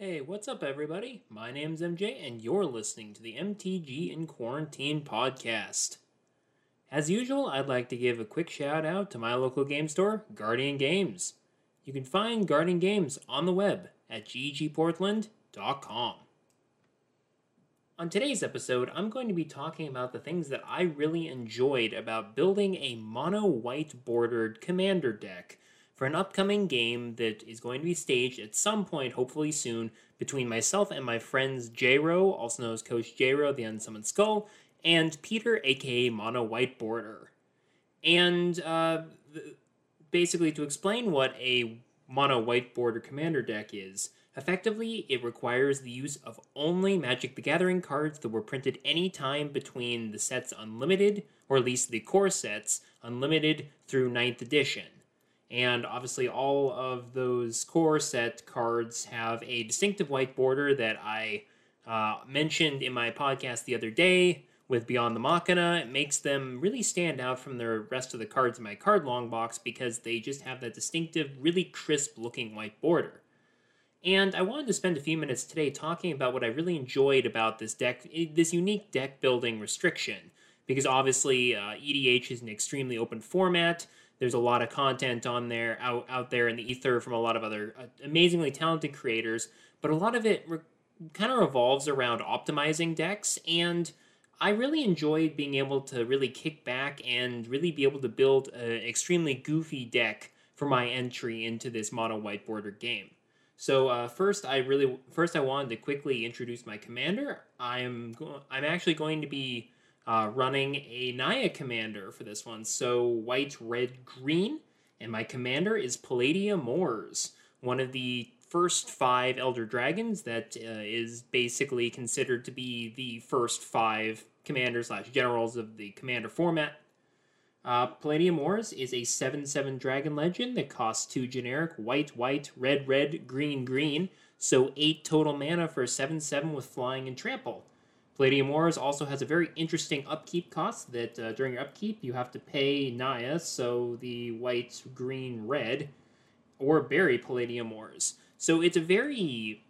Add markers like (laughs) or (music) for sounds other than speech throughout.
Hey, what's up, everybody? My name's MJ, and you're listening to the MTG in Quarantine podcast. As usual, I'd like to give a quick shout out to my local game store, Guardian Games. You can find Guardian Games on the web at ggportland.com. On today's episode, I'm going to be talking about the things that I really enjoyed about building a mono white bordered commander deck for an upcoming game that is going to be staged at some point, hopefully soon, between myself and my friends J-Ro, also known as Coach J-Ro, the Unsummoned Skull, and Peter, aka Mono White Border. And uh, basically, to explain what a Mono White Border commander deck is, effectively, it requires the use of only Magic the Gathering cards that were printed any time between the sets Unlimited, or at least the core sets, Unlimited through 9th edition. And obviously, all of those core set cards have a distinctive white border that I uh, mentioned in my podcast the other day with Beyond the Machina. It makes them really stand out from the rest of the cards in my card long box because they just have that distinctive, really crisp looking white border. And I wanted to spend a few minutes today talking about what I really enjoyed about this deck, this unique deck building restriction. Because obviously, uh, EDH is an extremely open format. There's a lot of content on there out out there in the ether from a lot of other uh, amazingly talented creators, but a lot of it re- kind of revolves around optimizing decks and I really enjoyed being able to really kick back and really be able to build an extremely goofy deck for my entry into this mono white border game. So uh, first, I really first I wanted to quickly introduce my commander. I'm go- I'm actually going to be uh, running a Naya commander for this one. So white, red, green, and my commander is Palladia Mors, one of the first five Elder Dragons that uh, is basically considered to be the first five commanders slash generals of the commander format. Uh, Palladia Mors is a 7 7 dragon legend that costs 2 generic white, white, red, red, green, green, so 8 total mana for a 7 7 with flying and trample. Palladia Mors also has a very interesting upkeep cost that uh, during your upkeep you have to pay Naya, so the white, green, red, or bury Palladia Mors. So it's a very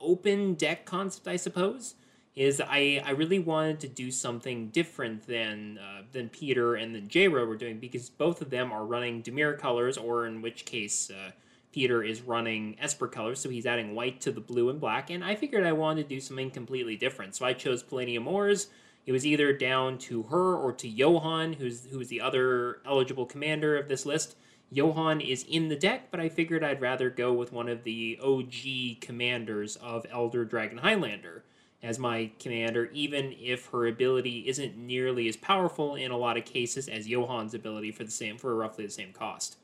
open deck concept, I suppose. Is I, I really wanted to do something different than uh, than Peter and then J-Ro were doing because both of them are running Dimir colors, or in which case uh, Peter is running Esper colors, so he's adding white to the blue and black, and I figured I wanted to do something completely different. So I chose Palladia Mors. It was either down to her or to Johan, who's who's the other eligible commander of this list. Johan is in the deck, but I figured I'd rather go with one of the OG commanders of Elder Dragon Highlander as my commander, even if her ability isn't nearly as powerful in a lot of cases as Johan's ability for the same for roughly the same cost.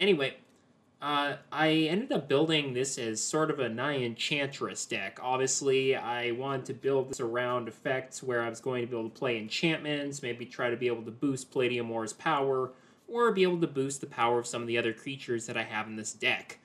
Anyway, uh, I ended up building this as sort of a Naya Enchantress deck. Obviously, I wanted to build this around effects where I was going to be able to play enchantments, maybe try to be able to boost Palladia Mor's power, or be able to boost the power of some of the other creatures that I have in this deck.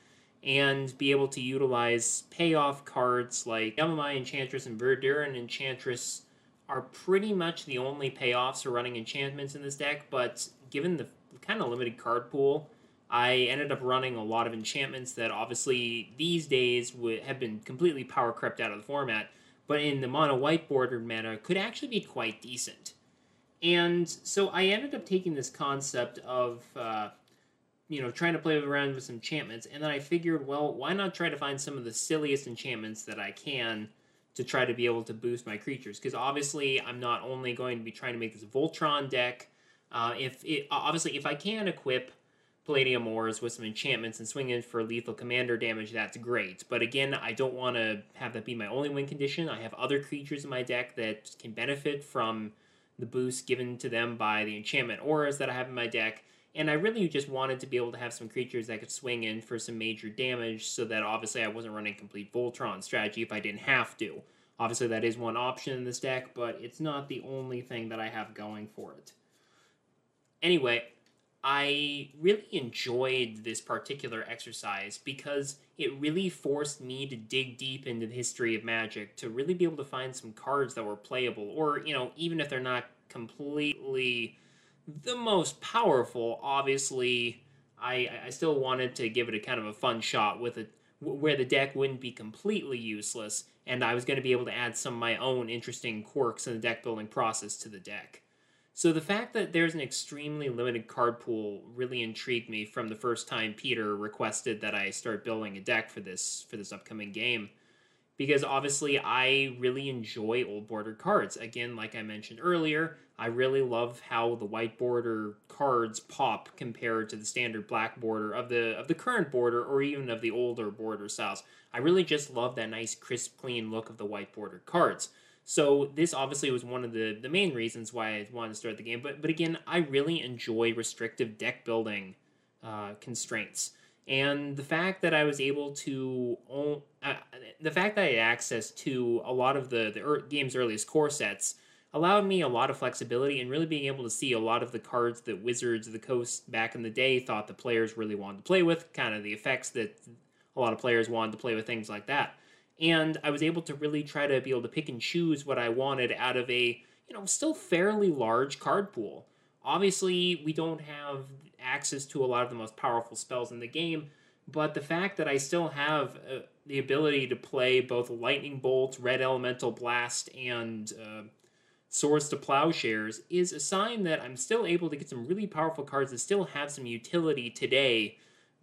And be able to utilize payoff cards like Yavimaya Enchantress and Verduran Enchantress are pretty much the only payoffs for running enchantments in this deck, but given the kind of limited card pool, I ended up running a lot of enchantments that obviously these days would have been completely power crept out of the format, but in the mono white bordered meta could actually be quite decent. And so I ended up taking this concept of, uh, you know, trying to play around with some enchantments, and then I figured, well, why not try to find some of the silliest enchantments that I can to try to be able to boost my creatures? Because obviously, I'm not only going to be trying to make this Voltron deck. Uh, if it, obviously, if I can equip Palladia Mors with some enchantments and swing in for lethal commander damage, that's great. But again, I don't want to have that be my only win condition. I have other creatures in my deck that can benefit from the boost given to them by the enchantment auras that I have in my deck. And I really just wanted to be able to have some creatures that could swing in for some major damage so that obviously I wasn't running complete Voltron strategy if I didn't have to. Obviously, that is one option in this deck, but it's not the only thing that I have going for it. Anyway, I really enjoyed this particular exercise because it really forced me to dig deep into the history of Magic to really be able to find some cards that were playable, or, you know, even if they're not completely the most powerful, obviously, I, I still wanted to give it a kind of a fun shot with a where the deck wouldn't be completely useless, and I was going to be able to add some of my own interesting quirks in the deck building process to the deck. So the fact that there's an extremely limited card pool really intrigued me from the first time Peter requested that I start building a deck for this for this upcoming game. Because obviously I really enjoy old border cards. Again, like I mentioned earlier, I really love how the white border cards pop compared to the standard black border of the of the current border or even of the older border styles. I really just love that nice crisp clean look of the white border cards. So this obviously was one of the, the main reasons why I wanted to start the game. But but again, I really enjoy restrictive deck building uh, constraints, and the fact that I was able to uh, the fact that I had access to a lot of the the er- game's earliest core sets allowed me a lot of flexibility and really being able to see a lot of the cards that Wizards of the Coast back in the day thought the players really wanted to play with, kind of the effects that a lot of players wanted to play with, things like that and I was able to really try to be able to pick and choose what I wanted out of a you know still fairly large card pool. Obviously, we don't have access to a lot of the most powerful spells in the game, but the fact that I still have uh, the ability to play both Lightning Bolt, Red Elemental Blast, and uh, Swords to Plowshares is a sign that I'm still able to get some really powerful cards that still have some utility today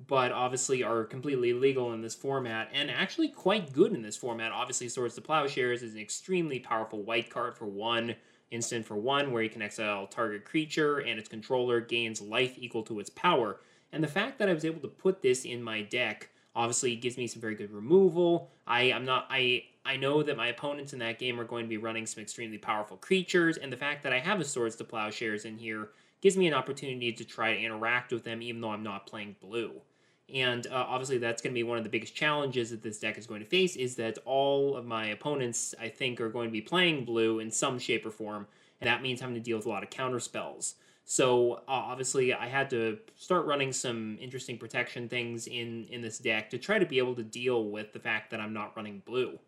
but obviously are completely legal in this format and actually quite good in this format. Obviously, Swords to Plowshares is an extremely powerful white card for one, instant for one, where you can exile target creature and its controller gains life equal to its power. And the fact that I was able to put this in my deck obviously gives me some very good removal. I am not I I know that my opponents in that game are going to be running some extremely powerful creatures, and the fact that I have a Swords to Plowshares in here gives me an opportunity to try to interact with them even though I'm not playing blue. And uh, obviously, that's going to be one of the biggest challenges that this deck is going to face. Is that all of my opponents, I think, are going to be playing blue in some shape or form, and that means having to deal with a lot of counter spells. So uh, obviously, I had to start running some interesting protection things in in this deck to try to be able to deal with the fact that I'm not running blue.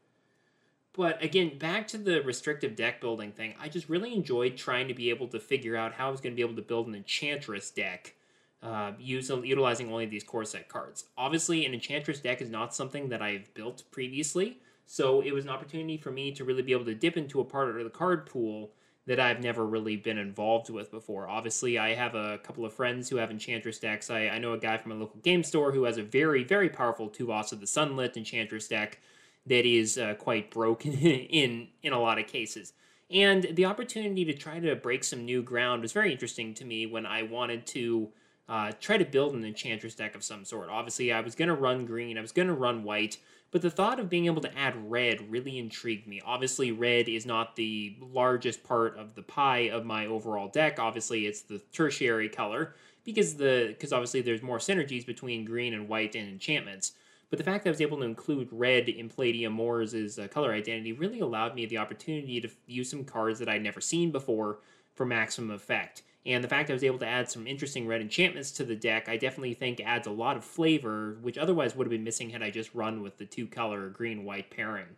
But again, back to the restrictive deck building thing, I just really enjoyed trying to be able to figure out how I was going to be able to build an Enchantress deck uh, use, utilizing only these core set cards. Obviously, an Enchantress deck is not something that I've built previously, so it was an opportunity for me to really be able to dip into a part of the card pool that I've never really been involved with before. Obviously, I have a couple of friends who have Enchantress decks. I, I know a guy from a local game store who has a very, very powerful Tuvasa the Sunlit Enchantress deck that is uh, quite broken (laughs) in in a lot of cases. And the opportunity to try to break some new ground was very interesting to me when I wanted to uh, try to build an Enchantress deck of some sort. Obviously, I was going to run green, I was going to run white, but the thought of being able to add red really intrigued me. Obviously, red is not the largest part of the pie of my overall deck. Obviously, it's the tertiary color because the because obviously there's more synergies between green and white and enchantments. But the fact that I was able to include red in Palladia Mors' uh, color identity really allowed me the opportunity to use some cards that I'd never seen before for maximum effect. And the fact I was able to add some interesting red enchantments to the deck, I definitely think adds a lot of flavor, which otherwise would have been missing had I just run with the two color green white pairing.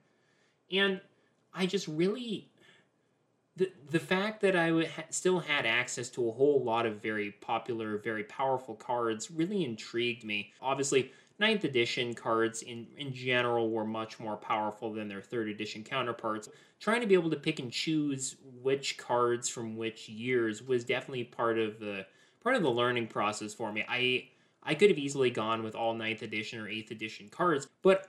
And I just really. The, the fact that I ha- still had access to a whole lot of very popular, very powerful cards really intrigued me. Obviously, ninth edition cards in, in general were much more powerful than their third edition counterparts. Trying to be able to pick and choose which cards from which years was definitely part of the part of the learning process for me. I I could have easily gone with all ninth edition or eighth edition cards, but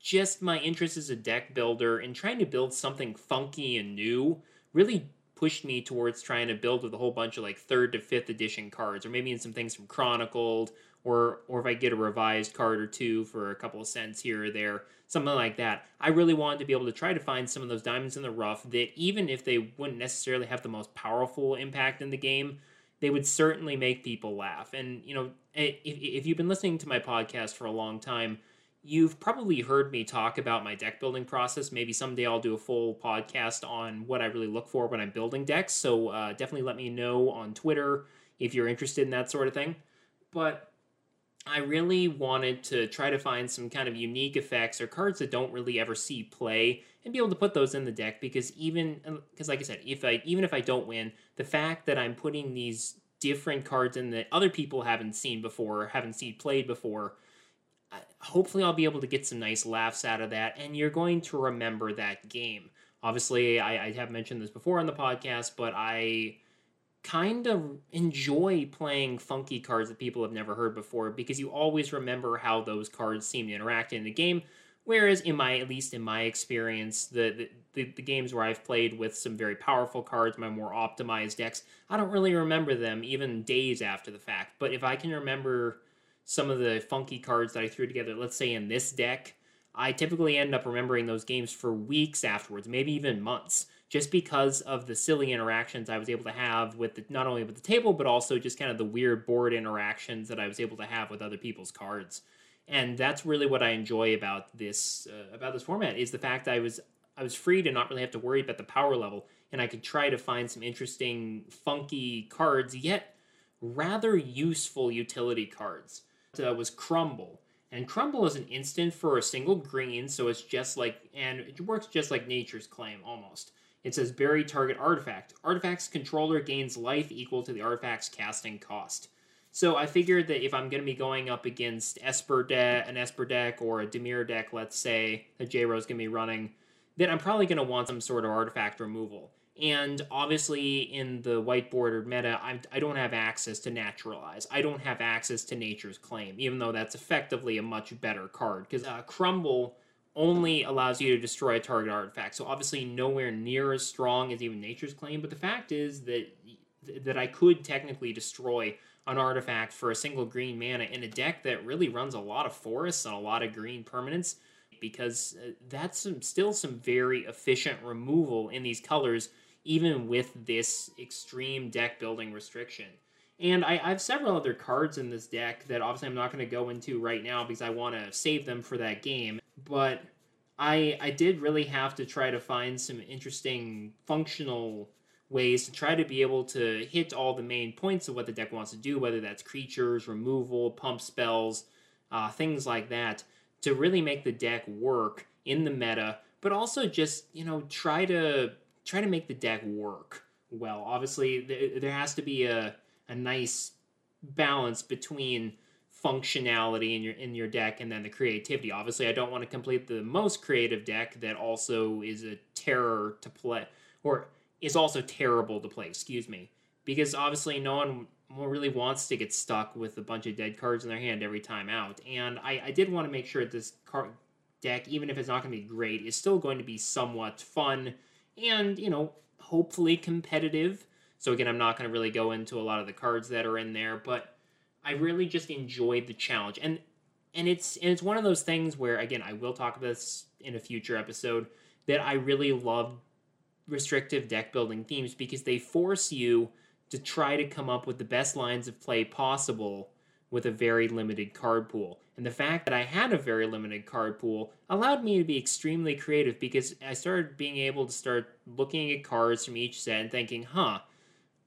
just my interest as a deck builder and trying to build something funky and new really pushed me towards trying to build with a whole bunch of like third to fifth edition cards, or maybe in some things from Chronicles, or or if I get a revised card or two for a couple of cents here or there, something like that. I really wanted to be able to try to find some of those diamonds in the rough that even if they wouldn't necessarily have the most powerful impact in the game, they would certainly make people laugh. And you know, if, if you've been listening to my podcast for a long time, you've probably heard me talk about my deck building process. Maybe someday I'll do a full podcast on what I really look for when I'm building decks. So uh, definitely let me know on Twitter if you're interested in that sort of thing. But I really wanted to try to find some kind of unique effects or cards that don't really ever see play and be able to put those in the deck because even uh, because like I said, if I even if I don't win, the fact that I'm putting these different cards in that other people haven't seen before, haven't seen played before, hopefully I'll be able to get some nice laughs out of that, and you're going to remember that game. Obviously, I, I have mentioned this before on the podcast, but I kind of enjoy playing funky cards that people have never heard before because you always remember how those cards seem to interact in the game. Whereas in my, at least in my experience, the, the, the, games where I've played with some very powerful cards, my more optimized decks, I don't really remember them even days after the fact. But if I can remember some of the funky cards that I threw together, let's say in this deck, I typically end up remembering those games for weeks afterwards, maybe even months, just because of the silly interactions I was able to have with the, not only with the table, but also just kind of the weird board interactions that I was able to have with other people's cards and that's really what I enjoy about this uh, about this format is the fact that I was I was free to not really have to worry about the power level, and I could try to find some interesting, funky cards, yet rather useful utility cards. Uh, was Crumble, and Crumble is an instant for a single green, so it's just like and it works just like Nature's Claim almost. It says bury target artifact. Artifact's controller gains life equal to the artifact's casting cost. So I figured that if I'm going to be going up against Esper deck, an Esper deck, or a Dimir deck, let's say that J-Ro's going to be running, then I'm probably going to want some sort of artifact removal. And obviously, in the white bordered meta, I'm, I do not have access to Naturalize. I don't have access to Nature's Claim, even though that's effectively a much better card. Because uh, Crumble only allows you to destroy a target artifact, so obviously nowhere near as strong as even Nature's Claim. But the fact is that that I could technically destroy an artifact for a single green mana in a deck that really runs a lot of forests and a lot of green permanents because uh, that's some, still some very efficient removal in these colors even with this extreme deck building restriction. And I, I have several other cards in this deck that obviously I'm not going to go into right now because I want to save them for that game. But I I did really have to try to find some interesting functional ways to try to be able to hit all the main points of what the deck wants to do, whether that's creatures, removal, pump spells, uh, things like that, to really make the deck work in the meta, but also just you know try to try to make the deck work well. Obviously, th- there has to be a a nice balance between functionality in your in your deck and then the creativity. Obviously, I don't want to complete the most creative deck that also is a terror to play or is also terrible to play, excuse me. Because obviously no one really wants to get stuck with a bunch of dead cards in their hand every time out. And I, I did want to make sure that this card deck, even if it's not going to be great, is still going to be somewhat fun and, you know, hopefully competitive. So again, I'm not going to really go into a lot of the cards that are in there, but I really just enjoyed the challenge. And and it's and it's one of those things where again, I will talk about this in a future episode that I really love restrictive deck building themes because they force you to try to come up with the best lines of play possible with a very limited card pool. And the fact that I had a very limited card pool allowed me to be extremely creative because I started being able to start looking at cards from each set and thinking, huh,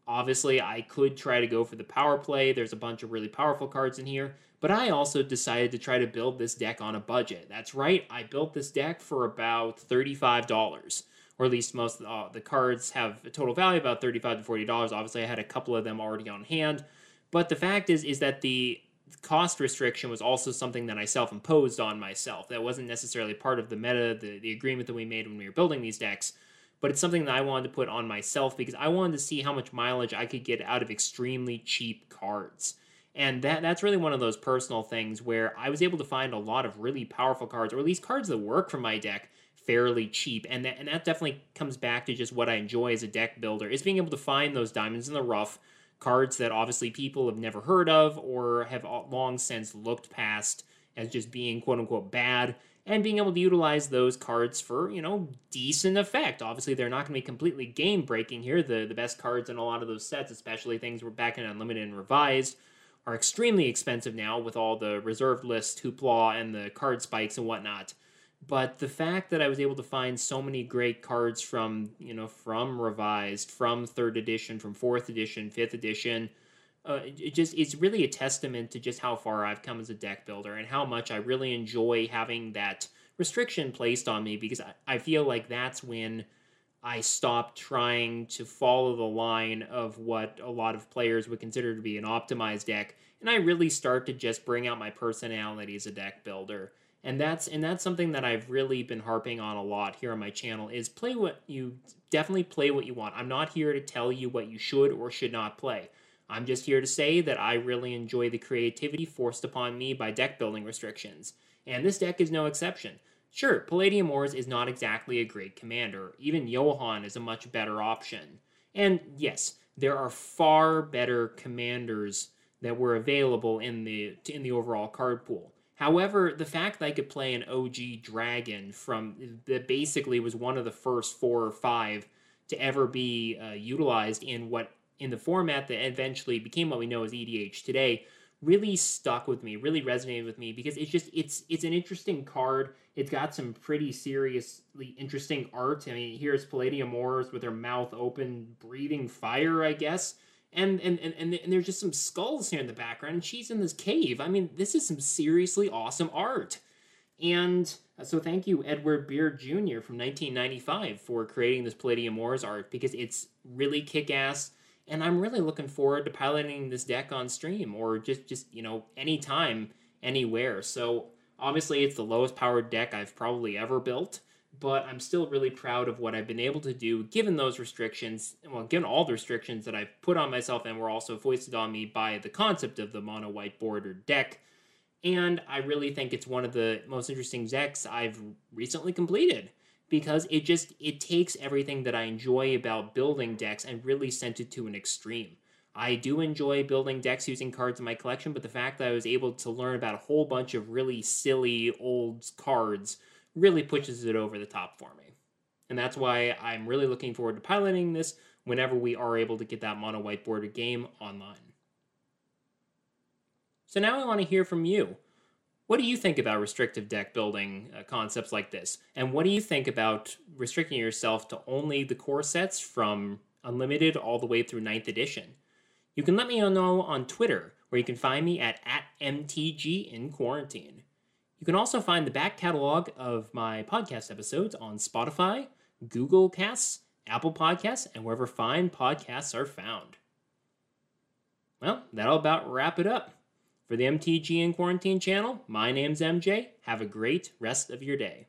obviously I could try to go for the power play. There's a bunch of really powerful cards in here. But I also decided to try to build this deck on a budget. That's right, I built this deck for about $35 or at least most uh, the cards have a total value of about 35 to 40 dollars obviously i had a couple of them already on hand but the fact is is that the cost restriction was also something that i self-imposed on myself that wasn't necessarily part of the meta the, the agreement that we made when we were building these decks but it's something that i wanted to put on myself because i wanted to see how much mileage i could get out of extremely cheap cards. And that that's really one of those personal things where I was able to find a lot of really powerful cards, or at least cards that work for my deck, fairly cheap, and that and that definitely comes back to just what I enjoy as a deck builder is being able to find those diamonds in the rough cards that obviously people have never heard of or have long since looked past as just being quote unquote bad and being able to utilize those cards for you know decent effect. Obviously they're not going to be completely game breaking here. The the best cards in a lot of those sets especially things were back in unlimited and revised are extremely expensive now with all the reserved list hoopla and the card spikes and whatnot. But the fact that I was able to find so many great cards from you know from revised, from third edition, from fourth edition, fifth edition, uh, it just it's really a testament to just how far I've come as a deck builder and how much I really enjoy having that restriction placed on me because I, I feel like that's when I stopped trying to follow the line of what a lot of players would consider to be an optimized deck and I really start to just bring out my personality as a deck builder. And that's and that's something that I've really been harping on a lot here on my channel is play what you definitely play what you want. I'm not here to tell you what you should or should not play. I'm just here to say that I really enjoy the creativity forced upon me by deck building restrictions. And this deck is no exception. Sure, Palladia Mors is not exactly a great commander. Even Johan is a much better option. And yes, there are far better commanders that were available in the in the overall card pool. However, the fact that I could play an OG dragon from that basically was one of the first four or five to ever be uh, utilized in what in the format that eventually became what we know as EDH today really stuck with me, really resonated with me because it's just it's it's an interesting card. It's got some pretty seriously interesting art. I mean, here's Palladia Mors with their mouth open, breathing fire, I guess. And, and and and and there's just some skulls here in the background, and she's in this cave. I mean, this is some seriously awesome art. And uh, so thank you, Edward Beard Jr. from 1995 for creating this Palladia Mors art because it's really kick-ass and I'm really looking forward to piloting this deck on stream or just just you know anytime anywhere. So obviously it's the lowest powered deck I've probably ever built, but I'm still really proud of what I've been able to do given those restrictions. Well, given all the restrictions that I've put on myself and were also foisted on me by the concept of the mono white bordered deck. And I really think it's one of the most interesting decks I've recently completed because it just it takes everything that I enjoy about building decks and really sent it to an extreme. I do enjoy building decks using cards in my collection, but the fact that I was able to learn about a whole bunch of really silly old cards really pushes it over the top for me. And that's why I'm really looking forward to piloting this whenever we are able to get that mono whiteboarded game online. So now I want to hear from you. What do you think about restrictive deck building uh, concepts like this? And what do you think about restricting yourself to only the core sets from Unlimited all the way through 9th edition? You can let me know on Twitter, where you can find me at, at MTG in Quarantine. You can also find the back catalog of my podcast episodes on Spotify, Google Casts, Apple Podcasts, and wherever fine podcasts are found. Well, that'll about wrap it up. For the MTG in Quarantine channel, my name's MJ. Have a great rest of your day.